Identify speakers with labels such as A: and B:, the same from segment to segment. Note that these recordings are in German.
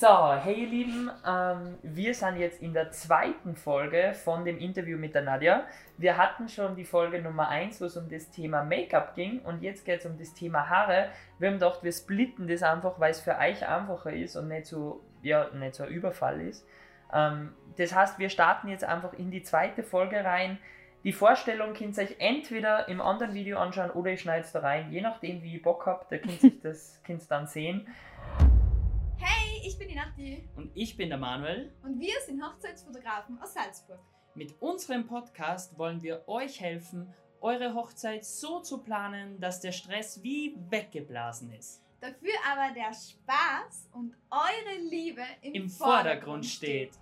A: So, hey ihr Lieben, ähm, wir sind jetzt in der zweiten Folge von dem Interview mit der Nadja. Wir hatten schon die Folge Nummer 1, wo es um das Thema Make-up ging und jetzt geht es um das Thema Haare. Wir haben gedacht, wir splitten das einfach, weil es für euch einfacher ist und nicht so, ja, nicht so ein Überfall ist. Ähm, das heißt, wir starten jetzt einfach in die zweite Folge rein. Die Vorstellung könnt ihr euch entweder im anderen Video anschauen oder ich schneide es da rein, je nachdem wie ihr Bock habt, da könnt ihr das könnt dann sehen.
B: Hey, ich bin die Nati
C: Und ich bin der Manuel.
B: und wir sind Hochzeitsfotografen aus Salzburg.
C: Mit unserem Podcast wollen wir euch helfen, eure Hochzeit so zu planen, dass der Stress wie weggeblasen ist.
B: Dafür aber der Spaß und eure Liebe im,
C: Im Vordergrund steht.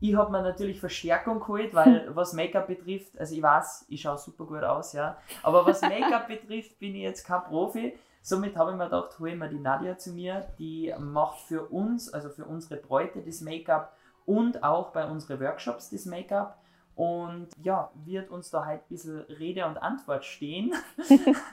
A: Ich habe mir natürlich Verstärkung geholt, weil was Make-up betrifft, also ich weiß, ich schaue super gut aus, ja, aber was Make-up betrifft, bin ich jetzt kein Profi. Somit habe ich mir gedacht, hole ich mir die Nadja zu mir, die macht für uns, also für unsere Bräute das Make-up und auch bei unseren Workshops das Make-up und ja, wird uns da halt ein bisschen Rede und Antwort stehen.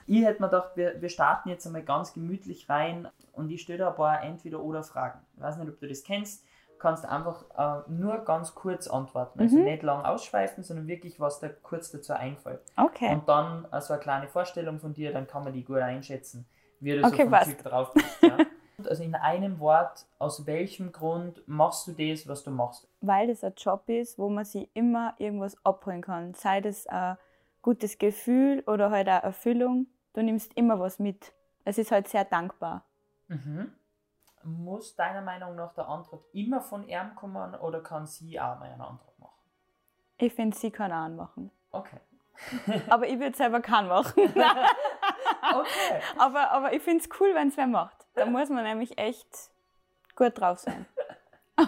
A: ich hätte mir gedacht, wir, wir starten jetzt einmal ganz gemütlich rein und ich stelle da ein paar Entweder-Oder-Fragen. Ich weiß nicht, ob du das kennst kannst einfach äh, nur ganz kurz antworten. Also
D: Mhm.
A: nicht lang ausschweifen, sondern wirklich, was dir kurz dazu einfällt.
D: Okay.
A: Und dann äh, so eine kleine Vorstellung von dir, dann kann man die gut einschätzen, wie du so
D: Okay,
A: vom
D: passt.
A: Typ drauf bist. Ja? Also in einem Wort, aus welchem Grund machst du das, was du machst?
D: Weil das ein Job ist, wo man sich immer irgendwas abholen kann. Sei das ein gutes Gefühl oder halt eine Erfüllung. Du nimmst immer was mit. Es ist halt sehr dankbar.
A: Mhm. Muss deiner Meinung nach der Antrag immer von ihm kommen oder kann sie auch mal einen Antrag machen?
D: Ich finde, sie kann auch einen machen.
A: Okay.
D: Aber ich würde selber keinen machen.
A: Okay.
D: aber, aber ich finde es cool, wenn es wer macht. Da muss man nämlich echt gut drauf sein.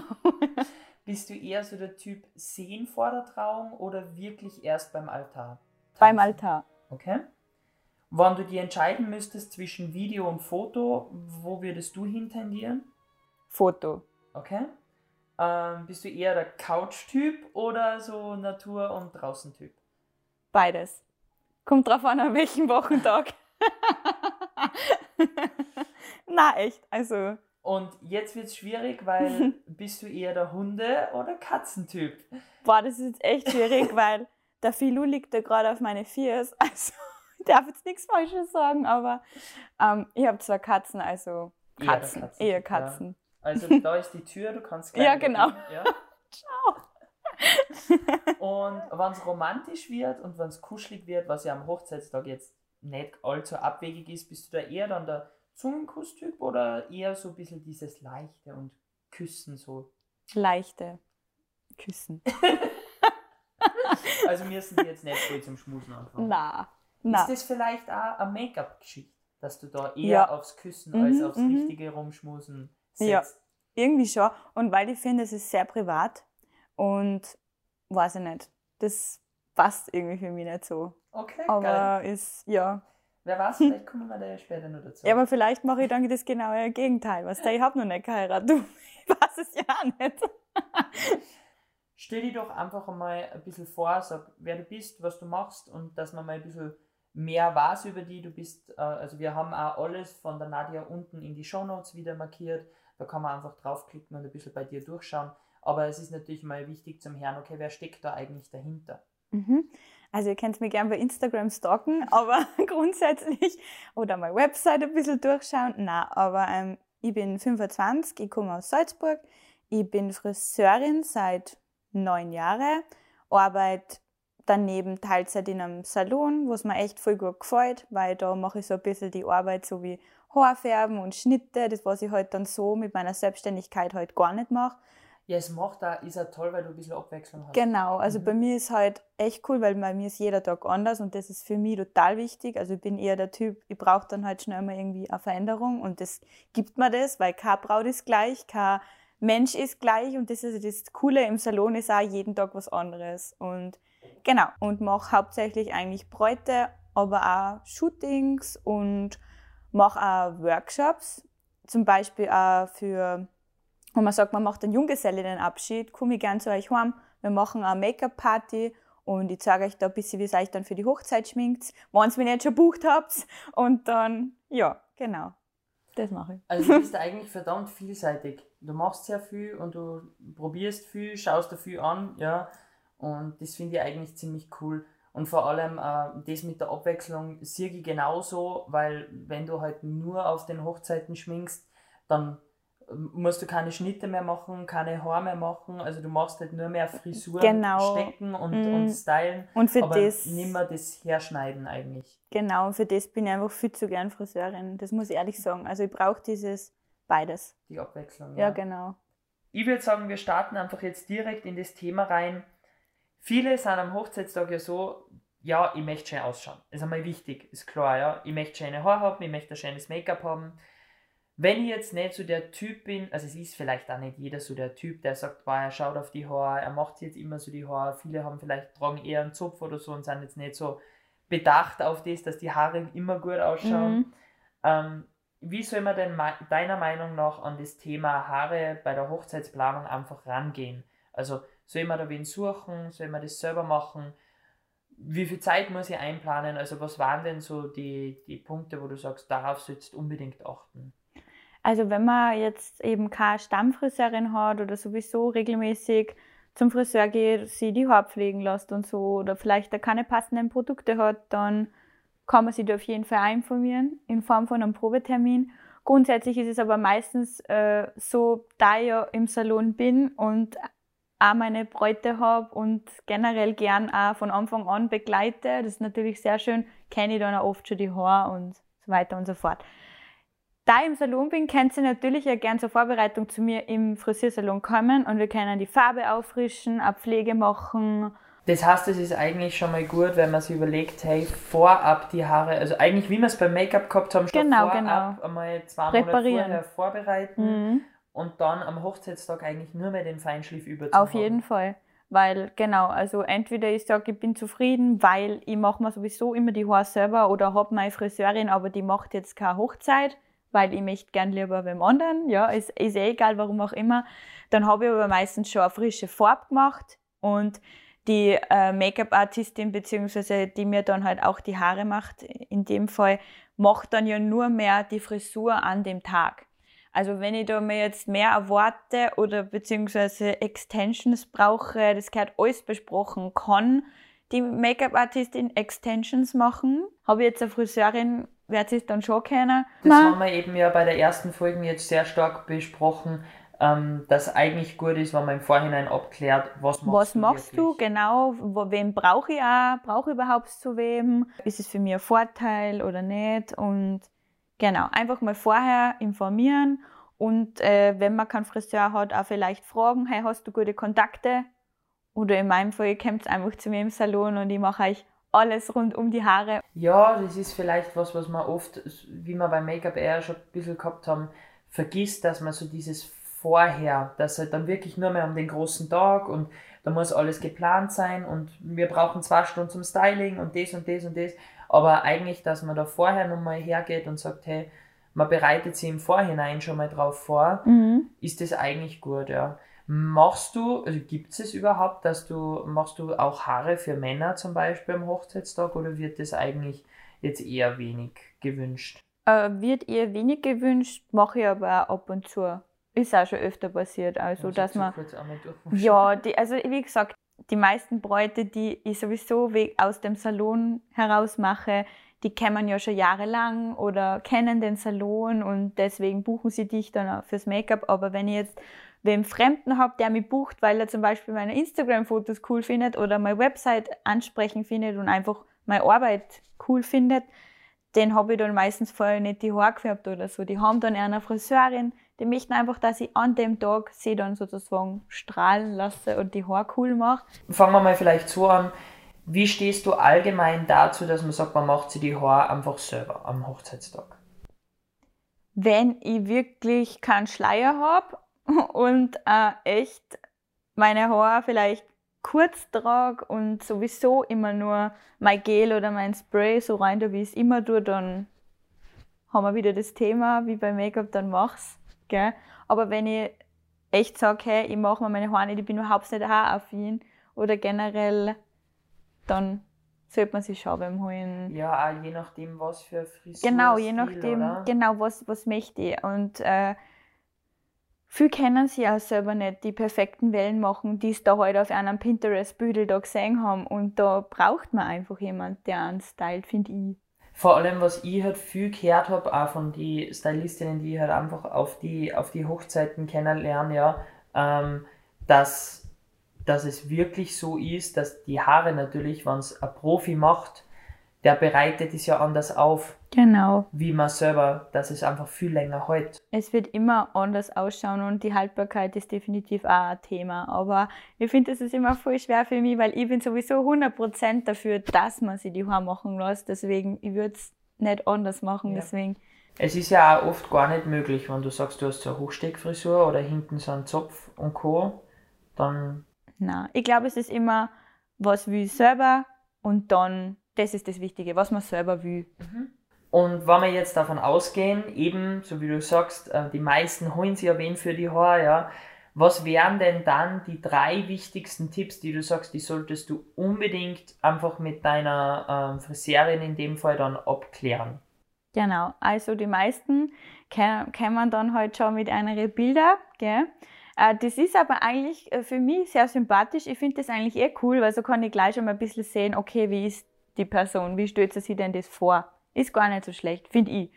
A: Bist du eher so der Typ sehen vor der Trauung oder wirklich erst beim Altar?
D: Beim Altar.
A: Okay. Wenn du dir entscheiden müsstest zwischen Video und Foto, wo würdest du hintendieren?
D: Foto.
A: Okay. Ähm, bist du eher der Couch-Typ oder so Natur- und Draußen-Typ?
D: Beides. Kommt drauf an, an welchem Wochentag. Na, echt. Also,
A: Und jetzt wird es schwierig, weil bist du eher der Hunde- oder Katzentyp?
D: boah, das ist jetzt echt schwierig, weil der Filou liegt da gerade auf meine Viers. Also, ich darf jetzt nichts Falsches sagen, aber ähm, ich habe zwei Katzen, also
A: Eher
D: Katzen. Eher
A: ja.
D: Katzen.
A: Also da ist die Tür, du kannst
D: Ja,
A: wieder
D: genau.
A: gehen, Ja? Und wenn es romantisch wird und wenn es kuschelig wird, was ja am Hochzeitstag jetzt nicht allzu abwegig ist, bist du da eher dann der Zungenkuss-Typ oder eher so ein bisschen dieses Leichte und Küssen so?
D: Leichte Küssen.
A: Also müssen die jetzt nicht voll zum Schmusen anfangen.
D: Na, na.
A: Ist das vielleicht auch eine Make-up-Geschichte, dass du da eher
D: Ja.
A: aufs Küssen
D: Mhm,
A: als aufs
D: mhm.
A: richtige Rumschmusen
D: Ja.
A: setzt?
D: Irgendwie schon. Und weil ich finde, es ist sehr privat und weiß ich nicht. Das passt irgendwie für mich nicht so.
A: Okay, geil.
D: Aber ist, ja.
A: Wer weiß, vielleicht kommen wir da ja später noch dazu.
D: Ja, aber vielleicht mache ich dann das genaue Gegenteil. Was ich habe noch nicht geheiratet. Du, ich weiß es ja auch nicht.
A: Stell dir doch einfach einmal ein bisschen vor, sag, wer du bist, was du machst und dass man mal ein bisschen mehr weiß über die. Du bist, äh, also wir haben auch alles von der Nadja unten in die Shownotes wieder markiert. Da kann man einfach draufklicken und ein bisschen bei dir durchschauen. Aber es ist natürlich mal wichtig zum Hören, okay, wer steckt da eigentlich dahinter?
D: Mhm. Also ihr könnt mich gerne bei Instagram stalken, aber grundsätzlich oder meine Website ein bisschen durchschauen. Na, aber ähm, ich bin 25, ich komme aus Salzburg, ich bin Friseurin seit neun Jahren, arbeite daneben Teilzeit in einem Salon, was mir echt voll gut gefällt, weil da mache ich so ein bisschen die Arbeit so wie Haarfärben und Schnitte, das was ich halt dann so mit meiner Selbstständigkeit halt gar nicht mache.
A: Ja, es macht da, ist auch toll, weil du ein bisschen Abwechslung hast.
D: Genau, also
A: Mhm.
D: bei mir ist halt echt cool, weil bei mir ist jeder Tag anders und das ist für mich total wichtig. Also ich bin eher der Typ, ich brauche dann halt schnell mal irgendwie eine Veränderung und das gibt mir das, weil kein Braut ist gleich, kein Mensch ist gleich und das ist das Coole im Salon ist auch jeden Tag was anderes und genau und mache hauptsächlich eigentlich Bräute, aber auch Shootings und mache auch Workshops, zum Beispiel auch für und man sagt, man macht einen Junggesellinnenabschied, komme ich gern zu euch heim, wir machen eine Make-up-Party und ich zeige euch da ein bisschen, wie ihr euch dann für die Hochzeit schminkt, wenn ihr mich nicht schon bucht habt. Und dann, ja, genau. Das mache ich.
A: Also du bist eigentlich verdammt vielseitig. Du machst sehr viel und du probierst viel, schaust dir viel an, ja. Und das finde ich eigentlich ziemlich cool. Und vor allem äh, das mit der Abwechslung sehe ich genauso, weil wenn du halt nur auf den Hochzeiten schminkst, dann musst du keine Schnitte mehr machen, keine Haare mehr machen. Also du machst halt nur mehr Frisuren
D: Genau.
A: stecken und,
D: Mm.
A: und stylen,
D: Und für
A: aber
D: das,
A: nicht mehr das herschneiden eigentlich.
D: genau, für das bin ich einfach viel zu gern Friseurin. Das muss ich ehrlich sagen. Also ich brauche dieses beides.
A: Die Abwechslung.
D: Ja, genau.
A: Ich würde sagen, wir starten einfach jetzt direkt in das Thema rein. Viele sind am Hochzeitstag ja so, ja, ich möchte schön ausschauen. Das ist einmal wichtig, ist klar, ja. Ich möchte schöne Haare haben, ich möchte ein schönes Make-up haben. Wenn ich jetzt nicht so der Typ bin, also es ist vielleicht auch nicht jeder so der Typ, der sagt, boah, er schaut auf die Haare, er macht jetzt immer so die Haare. Viele haben vielleicht, tragen eher einen Zopf oder so und sind jetzt nicht so bedacht auf das, dass die Haare immer gut ausschauen.
D: Mhm.
A: Ähm, wie soll man denn deiner Meinung nach an das Thema Haare bei der Hochzeitsplanung einfach rangehen? Also soll man da wen suchen? Soll man das selber machen? Wie viel Zeit muss ich einplanen? Also was waren denn so die, die Punkte, wo du sagst, darauf sollst du unbedingt achten?
D: Also wenn man jetzt eben keine Stammfriseurin hat oder sowieso regelmäßig zum Friseur geht, sie die Haare pflegen lässt und so oder vielleicht da keine passenden Produkte hat, dann kann man sich da auf jeden Fall auch informieren in Form von einem Probetermin. Grundsätzlich ist es aber meistens äh, so, da ich ja im Salon bin und auch meine Bräute habe und generell gern auch von Anfang an begleite, das ist natürlich sehr schön, kenne ich dann auch oft schon die Haare und so weiter und so fort. Da ich im Salon bin, könnt ihr natürlich ja gern zur Vorbereitung zu mir im Friseursalon kommen und wir können die Farbe auffrischen, eine Pflege machen.
A: Das heißt, es ist eigentlich schon mal gut, wenn man sich überlegt, hey, vorab die Haare, also eigentlich wie wir es beim Make-up gehabt haben, schon
D: Genau,
A: vorab
D: genau.
A: einmal zwei Monate vorher vorbereiten
D: Mhm.
A: und dann am Hochzeitstag eigentlich nur mehr den Feinschliff über
D: Auf jeden Fall. Weil, genau, also entweder ich sage, ich bin zufrieden, weil ich mache mir sowieso immer die Haare selber oder habe meine Friseurin, aber die macht jetzt keine Hochzeit, weil ich möchte gern lieber beim anderen. Ja, ist, ist eh egal, warum auch immer. Dann habe ich aber meistens schon eine frische Farbe gemacht und die äh, Make-up-Artistin, beziehungsweise die mir dann halt auch die Haare macht, in dem Fall, macht dann ja nur mehr die Frisur an dem Tag. Also wenn ich da mir jetzt mehr erwarte oder beziehungsweise Extensions brauche, das gehört alles besprochen, kann die Make-up-Artistin Extensions machen. Habe ich jetzt eine Friseurin, wird es dann schon kennen.
A: Das
D: Na,
A: haben wir eben ja bei der ersten Folge jetzt sehr stark besprochen, ähm, dass eigentlich gut ist, wenn man im Vorhinein abklärt, was machst
D: was
A: du
D: machst du
A: wirklich.
D: genau? Wo, wen brauche ich auch? Brauche ich überhaupt zu wem? Ist es für mich ein Vorteil oder nicht? Und genau, einfach mal vorher informieren und äh, wenn man keinen Friseur hat, auch vielleicht fragen, hey, hast du gute Kontakte? Oder in meinem Fall kommt einfach zu mir im Salon und ich mache euch alles rund um die Haare.
A: Ja, das ist vielleicht was, was man oft, wie wir beim Make-up eher schon ein bisschen gehabt haben, vergisst, dass man so dieses Vorher, dass halt dann wirklich nur mehr um den großen Tag und da muss alles geplant sein und wir brauchen zwei Stunden zum Styling und das und das und das. Aber eigentlich, dass man da vorher nochmal hergeht und sagt, hey, man bereitet sich im Vorhinein schon mal drauf vor, ist das eigentlich gut, ja. Machst du, also gibt es überhaupt, dass du, machst du auch Haare für Männer zum Beispiel am Hochzeitstag oder wird das eigentlich jetzt eher wenig gewünscht?
D: Äh, wird eher wenig gewünscht, mache ich aber auch ab und zu. Ist auch schon öfter passiert. Also, dass man. Ja, die, also wie gesagt, die meisten Bräute, die ich sowieso aus dem Salon heraus mache, die kennen ja schon jahrelang oder kennen den Salon und deswegen buchen sie dich dann auch fürs Make-up. Aber wenn ich jetzt wem Fremden habe, der mich bucht, weil er zum Beispiel meine Instagram-Fotos cool findet oder meine Website ansprechend findet und einfach meine Arbeit cool findet, den habe ich dann meistens vorher nicht die Haare gefärbt oder so. Die haben dann eher eine Friseurin, die möchten einfach, dass ich an dem Tag sie dann sozusagen strahlen lasse und die Haare cool mache.
A: Fangen wir mal vielleicht so an. Wie stehst du allgemein dazu, dass man sagt, man macht sich die Haare einfach selber am Hochzeitstag?
D: Wenn ich wirklich keinen Schleier habe und äh, echt meine Haare vielleicht kurz trage und sowieso immer nur mein Gel oder mein Spray so rein, da wie ich es immer tue, dann haben wir wieder das Thema, wie bei Make-up, dann mach's. Gell? Aber wenn ich echt sage, hey, ich mache mir meine Haare nicht, ich bin überhaupt nicht haaraffin oder generell, dann sollte man sich schon beim Holen.
A: Ja, je nachdem, was für Frisur.
D: Genau, je nachdem,
A: oder?
D: genau, was, was möchte ich. Und äh, viele kennen sie auch selber nicht, die perfekten Wellen machen, die es da halt auf einem Pinterest-Büdel da gesehen haben. Und da braucht man einfach jemanden, der einen stylt, finde ich.
A: Vor allem, was ich halt viel gehört habe, auch von den Stylistinnen, die ich halt einfach auf die, auf die Hochzeiten kennenlernen, ja, ähm, dass, dass es wirklich so ist, dass die Haare natürlich, wenn es ein Profi macht, der bereitet es ja anders auf,
D: Genau.
A: wie man selber, dass es einfach viel länger hält.
D: Es wird immer anders ausschauen und die Haltbarkeit ist definitiv auch ein Thema. Aber ich finde, das ist immer voll schwer für mich, weil ich bin sowieso 100% dafür, dass man sich die Haare machen lässt. Deswegen, ich würde es nicht anders machen.
A: Ja.
D: Deswegen,
A: Es ist ja auch oft gar nicht möglich, wenn du sagst, du hast so eine Hochsteckfrisur oder hinten so einen Zopf und Co., dann
D: na, ich glaube, es ist immer, was will ich selber und dann, das ist das Wichtige, was man selber will.
A: Und wenn wir jetzt davon ausgehen, eben, so wie du sagst, äh, die meisten holen sich ja wen für die Haare, ja, was wären denn dann die drei wichtigsten Tipps, die du sagst, die solltest du unbedingt einfach mit deiner ähm, Friseurin in dem Fall dann abklären?
D: Genau, also die meisten kennen dann halt schon mit anderen Bilder, gell? Äh, Das ist aber eigentlich äh, für mich sehr sympathisch. Ich finde das eigentlich eh cool, weil so kann ich gleich schon mal ein bisschen sehen, okay, wie ist die Person, wie stellt sie sich denn das vor? Ist gar nicht so schlecht, finde ich.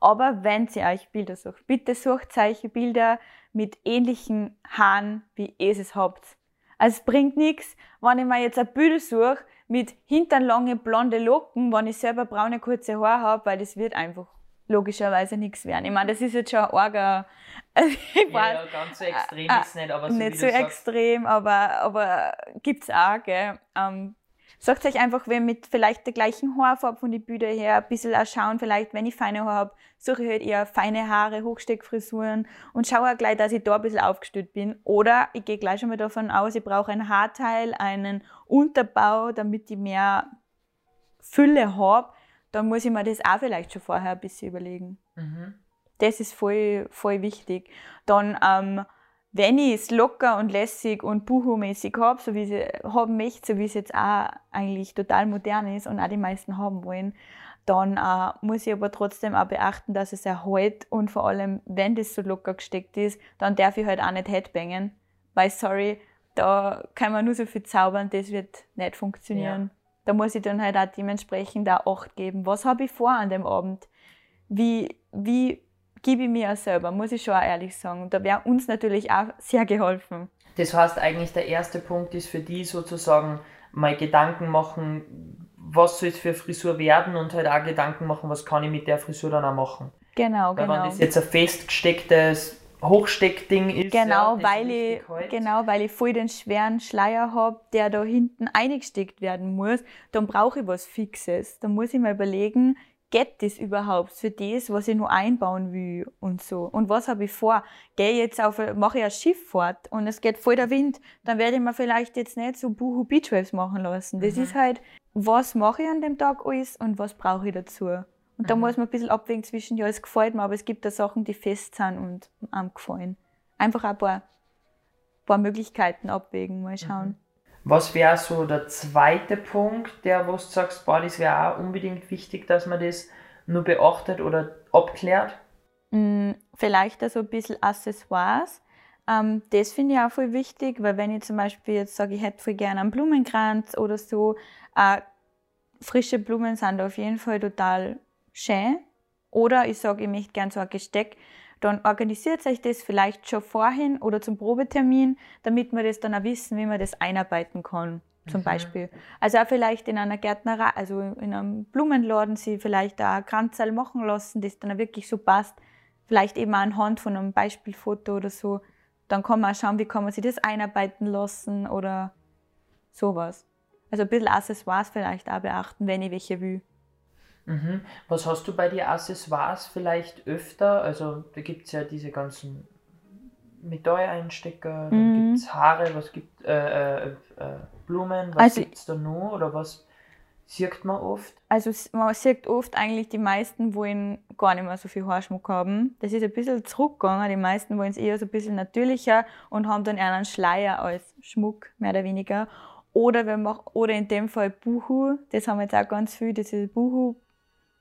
D: Aber wenn ihr euch Bilder sucht, bitte sucht euch Bilder mit ähnlichen Haaren, wie ihr es habt. Also es bringt nichts, wenn ich mir jetzt ein Bild suche mit hinternlange blonde Locken, wenn ich selber braune kurze Haare habe, weil das wird einfach logischerweise nichts werden. Ich meine, das ist jetzt schon ein arger, also ich weiß,
A: ganz so extrem
D: äh,
A: ist nicht, aber so wie
D: nicht so
A: sagst,
D: extrem, aber, aber gibt's auch, gell. Ähm, sagt euch einfach, wer mit vielleicht der gleichen Haarfarbe von den Bildern her ein bisschen auch schauen, vielleicht, wenn ich feine Haare habe, suche ich halt eher feine Haare, Hochsteckfrisuren und schaue auch gleich, dass ich da ein bisschen aufgestellt bin. Oder ich gehe gleich schon mal davon aus, ich brauche ein Haarteil, einen Unterbau, damit ich mehr Fülle habe. Dann muss ich mir das auch vielleicht schon vorher ein bisschen überlegen.
A: Mhm.
D: Das ist voll, voll wichtig. Dann, ähm, wenn ich es locker und lässig und buhu-mäßig habe, so wie es haben möchte, so wie es jetzt auch eigentlich total modern ist und auch die meisten haben wollen, dann äh, muss ich aber trotzdem auch beachten, dass es erhält und vor allem, wenn das so locker gesteckt ist, dann darf ich halt auch nicht headbangen, weil, sorry, da kann man nur so viel zaubern, das wird nicht funktionieren. Da muss ich dann halt auch dementsprechend auch Acht geben. Was habe ich vor an dem Abend? Wie, wie gebe ich mir auch selber, muss ich schon auch ehrlich sagen. Und da wäre uns natürlich auch sehr geholfen.
A: Das heißt eigentlich, der erste Punkt ist für die sozusagen mal Gedanken machen, was soll es für Frisur werden und halt auch Gedanken machen, was kann ich mit der Frisur dann auch machen.
D: Genau,
A: Weil wenn
D: genau.
A: das jetzt ein festgestecktes Hochsteckding ist,
D: Genau,
A: ja,
D: weil ich,
A: halt.
D: genau, weil ich voll den schweren Schleier habe, der da hinten eingesteckt werden muss, dann brauche ich was Fixes. Dann muss ich mal überlegen, geht das überhaupt für das, was ich nur einbauen will und so. Und was habe ich vor? Gehe ich jetzt auf, mache ich eine Schifffahrt und es geht voll der Wind, dann werde ich mir vielleicht jetzt nicht so Buhu Beachwaves machen lassen. Das
A: Mhm.
D: ist halt, was mache ich an dem Tag alles und was brauche ich dazu. Und da
A: Mhm.
D: muss man ein bisschen abwägen zwischen, ja, es gefällt mir, aber es gibt da Sachen, die fest sind und einem gefallen. Einfach ein paar, paar Möglichkeiten abwägen, mal schauen.
A: Was wäre so der zweite Punkt, der wo du sagst, boah, das wäre auch unbedingt wichtig, dass man das nur beachtet oder abklärt?
D: Mm, Vielleicht also ein bisschen Accessoires. Ähm, das finde ich auch voll wichtig, weil wenn ich zum Beispiel jetzt sage, ich hätte voll gerne einen Blumenkranz oder so, äh, frische Blumen sind auf jeden Fall total schön. Oder ich sage, ich möchte gerne so ein Gesteck, dann organisiert euch das vielleicht schon vorhin oder zum Probetermin, damit wir das dann auch wissen, wie man das einarbeiten kann, zum
A: Mhm.
D: Beispiel. Also auch vielleicht in einer Gärtnerei, also in einem Blumenladen, sie vielleicht auch ein Kranzal machen lassen, das dann auch wirklich so passt. Vielleicht eben auch anhand von einem Beispielfoto oder so. Dann kann man auch schauen, wie kann man sich das einarbeiten lassen oder sowas. Also ein bisschen Accessoires vielleicht auch beachten, wenn ich welche will.
A: Mhm. Was hast du bei den Accessoires vielleicht öfter? Also da gibt es ja diese ganzen Medailleinstecker, dann
D: Mhm.
A: gibt es Haare, was gibt äh, äh, äh, Blumen, was
D: Also-
A: gibt es da noch oder was sieht man oft?
D: Also man sieht oft eigentlich, die meisten wollen gar nicht mehr so viel Haarschmuck haben. Das ist ein bisschen zurückgegangen. Die meisten wollen es eher so ein bisschen natürlicher und haben dann eher einen Schleier als Schmuck, mehr oder weniger. Oder, wir machen, oder in dem Fall Buhu, das haben wir jetzt auch ganz viel, diese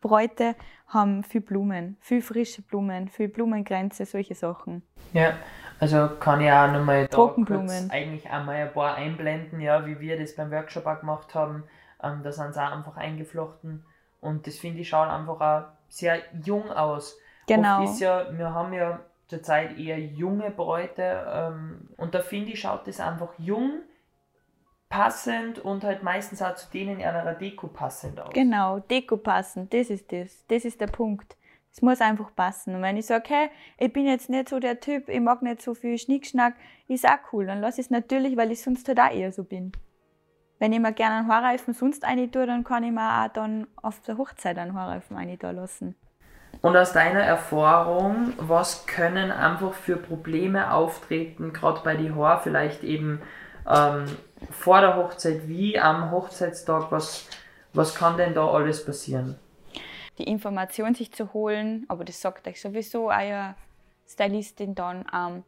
D: Buhu-Bräute haben viel Blumen, viel frische Blumen, viel Blumengrenze, solche Sachen.
A: Ja, also kann ich auch nochmal da
D: Trockenblumen.
A: kurz eigentlich einmal ein paar einblenden, ja, wie wir das beim Workshop auch gemacht haben. Ähm, da sind sie auch einfach eingeflochten und das finde ich schaut einfach auch sehr jung aus.
D: Genau.
A: Oft ist ja, wir haben ja zurzeit eher junge Bräute ähm, und da finde ich, schaut das einfach jung, passend und halt meistens auch zu denen in einer Deko passend aus.
D: Genau, Deko passen, das ist das. Das ist der Punkt. Es muss einfach passen. Und wenn ich sage, hey, ich bin jetzt nicht so der Typ, ich mag nicht so viel Schnickschnack, ist auch cool. Dann lasse ich es natürlich, weil ich sonst halt auch eher so bin. Wenn ich mir gerne einen Haarreifen sonst rein tue, dann kann ich mir auch dann auf der Hochzeit einen Haarreifen rein tun lassen.
A: Und aus deiner Erfahrung, was können einfach für Probleme auftreten, gerade bei die Haaren, vielleicht eben ähm, vor der Hochzeit wie am Hochzeitstag, was, was kann denn da alles passieren?
D: Die Information sich zu holen, aber das sagt euch sowieso euer Stylistin dann, ähm,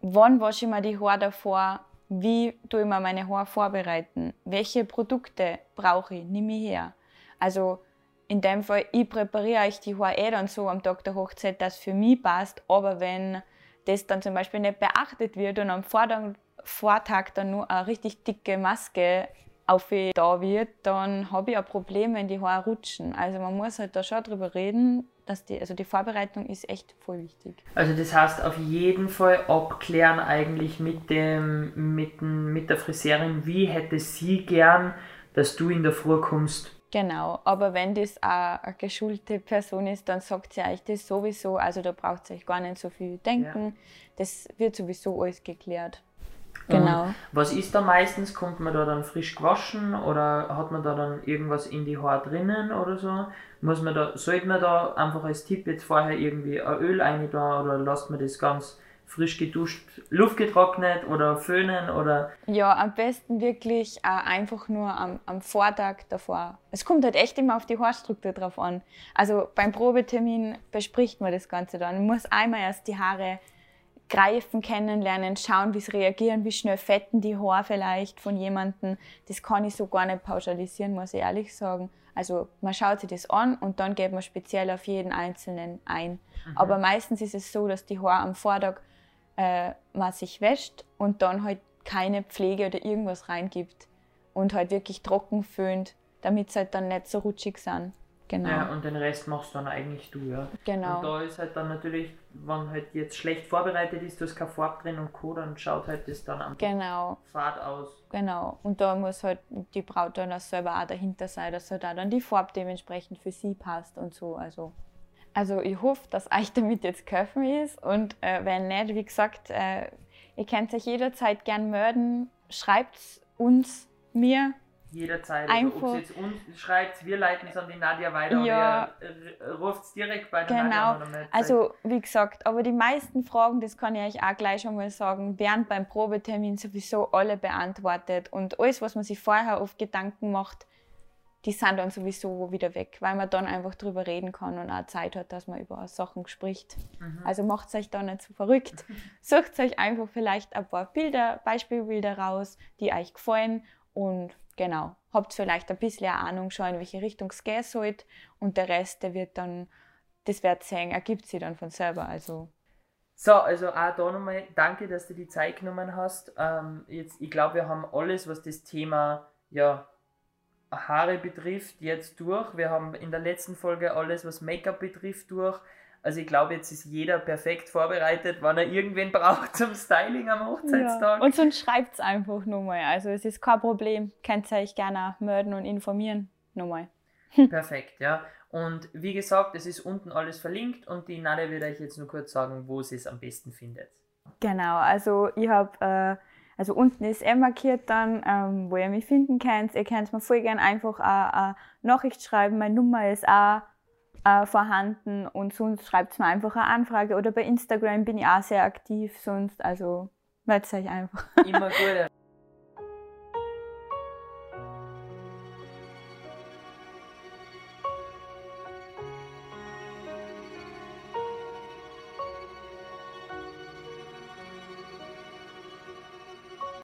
D: wann wasche ich mir die Haare davor, wie tue ich mir meine Haare vorbereiten, welche Produkte brauche ich, nehme ich her. Also in dem Fall, ich präpariere euch die Haare eh dann so am Tag der Hochzeit, dass für mich passt, aber wenn das dann zum Beispiel nicht beachtet wird und am Vortag, Vortag dann nur eine richtig dicke Maske auf da wird, dann habe ich ein Problem, wenn die Haare rutschen. Also man muss halt da schon drüber reden, dass die, also die Vorbereitung ist echt voll wichtig.
A: Also das heißt auf jeden Fall abklären eigentlich mit, dem, mit, dem, mit der Friseurin, wie hätte sie gern, dass du in der Früh kommst.
D: Genau, aber wenn das auch eine geschulte Person ist, dann sagt sie euch das sowieso. Also da braucht ihr euch gar nicht so viel denken. Ja. Das wird sowieso alles geklärt. Genau.
A: Und was ist da meistens? Kommt man da dann frisch gewaschen oder hat man da dann irgendwas in die Haare drinnen oder so? Muss man da, sollte man da einfach als Tipp jetzt vorher irgendwie ein Öl rein da oder lasst man das ganz frisch geduscht, luftgetrocknet oder föhnen oder?
D: Ja, am besten wirklich äh, einfach nur am, am Vortag davor. Es kommt halt echt immer auf die Haarstruktur drauf an. Also beim Probetermin bespricht man das Ganze dann. Man muss einmal erst die Haare greifen, kennenlernen, schauen, wie sie reagieren, wie schnell fetten die Haare vielleicht von jemandem. Das kann ich so gar nicht pauschalisieren, muss ich ehrlich sagen. Also man schaut sich das an und dann geht man speziell auf jeden Einzelnen ein. Mhm. Aber meistens ist es so, dass die Haare am Vortag äh, man sich wäscht und dann halt keine Pflege oder irgendwas reingibt und halt wirklich trocken föhnt, damit sie halt dann nicht so rutschig sind.
A: Genau. Ja, und den Rest machst dann eigentlich du, ja.
D: Genau.
A: Und da ist halt dann natürlich, wenn halt jetzt schlecht vorbereitet ist, du hast keine Farbe drin und Co., dann schaut halt das dann am
D: genau.
A: fad aus.
D: Genau. Und da muss halt die Braut dann auch selber auch dahinter sein, dass halt auch dann die Farbe dementsprechend für sie passt und so. Also also ich hoffe, dass euch damit jetzt geholfen ist und äh, wenn nicht, wie gesagt, äh, ihr könnt euch jederzeit gern melden, schreibt uns, mir.
A: Jederzeit, also Einfach, ob ihr jetzt uns schreibt, wir leiten es an die Nadja weiter ja, oder ruft es direkt bei der
D: genau. Nadja Genau, also wie gesagt, aber die meisten Fragen, das kann ich euch auch gleich schon mal sagen, werden beim Probetermin sowieso alle beantwortet und alles, was man sich vorher oft Gedanken macht, die sind dann sowieso wieder weg, weil man dann einfach drüber reden kann und auch Zeit hat, dass man über Sachen spricht. Mhm. Also macht euch da nicht so verrückt. Sucht euch einfach vielleicht ein paar Bilder, Beispielbilder raus, die euch gefallen und genau, habt vielleicht ein bisschen eine Ahnung schon, in welche Richtung es gehen sollte und der Rest, der wird dann, das wird sehen, ergibt sich dann von selber. Also
A: so, also auch da nochmal danke, dass du die Zeit genommen hast. Ähm, jetzt, ich glaube, wir haben alles, was das Thema ja, Haare betrifft, jetzt durch. Wir haben in der letzten Folge alles, was Make-up betrifft, durch. Also ich glaube, jetzt ist jeder perfekt vorbereitet, wann er irgendwen braucht zum Styling am Hochzeitstag.
D: Ja. Und sonst schreibt es einfach nochmal. Also es ist kein Problem. Könnt ihr euch gerne melden und informieren. Nochmal.
A: Perfekt, ja. Und wie gesagt, es ist unten alles verlinkt und die Nadja wird euch jetzt nur kurz sagen, wo sie es am besten findet.
D: Genau, also ich habe äh, also unten ist eh markiert dann, ähm, wo ihr mich finden könnt. Ihr könnt mir voll gerne einfach eine Nachricht schreiben. Meine Nummer ist auch äh, vorhanden und sonst schreibt mir einfach eine Anfrage oder bei Instagram bin ich auch sehr aktiv sonst. Also meldet euch einfach.
A: Immer gut.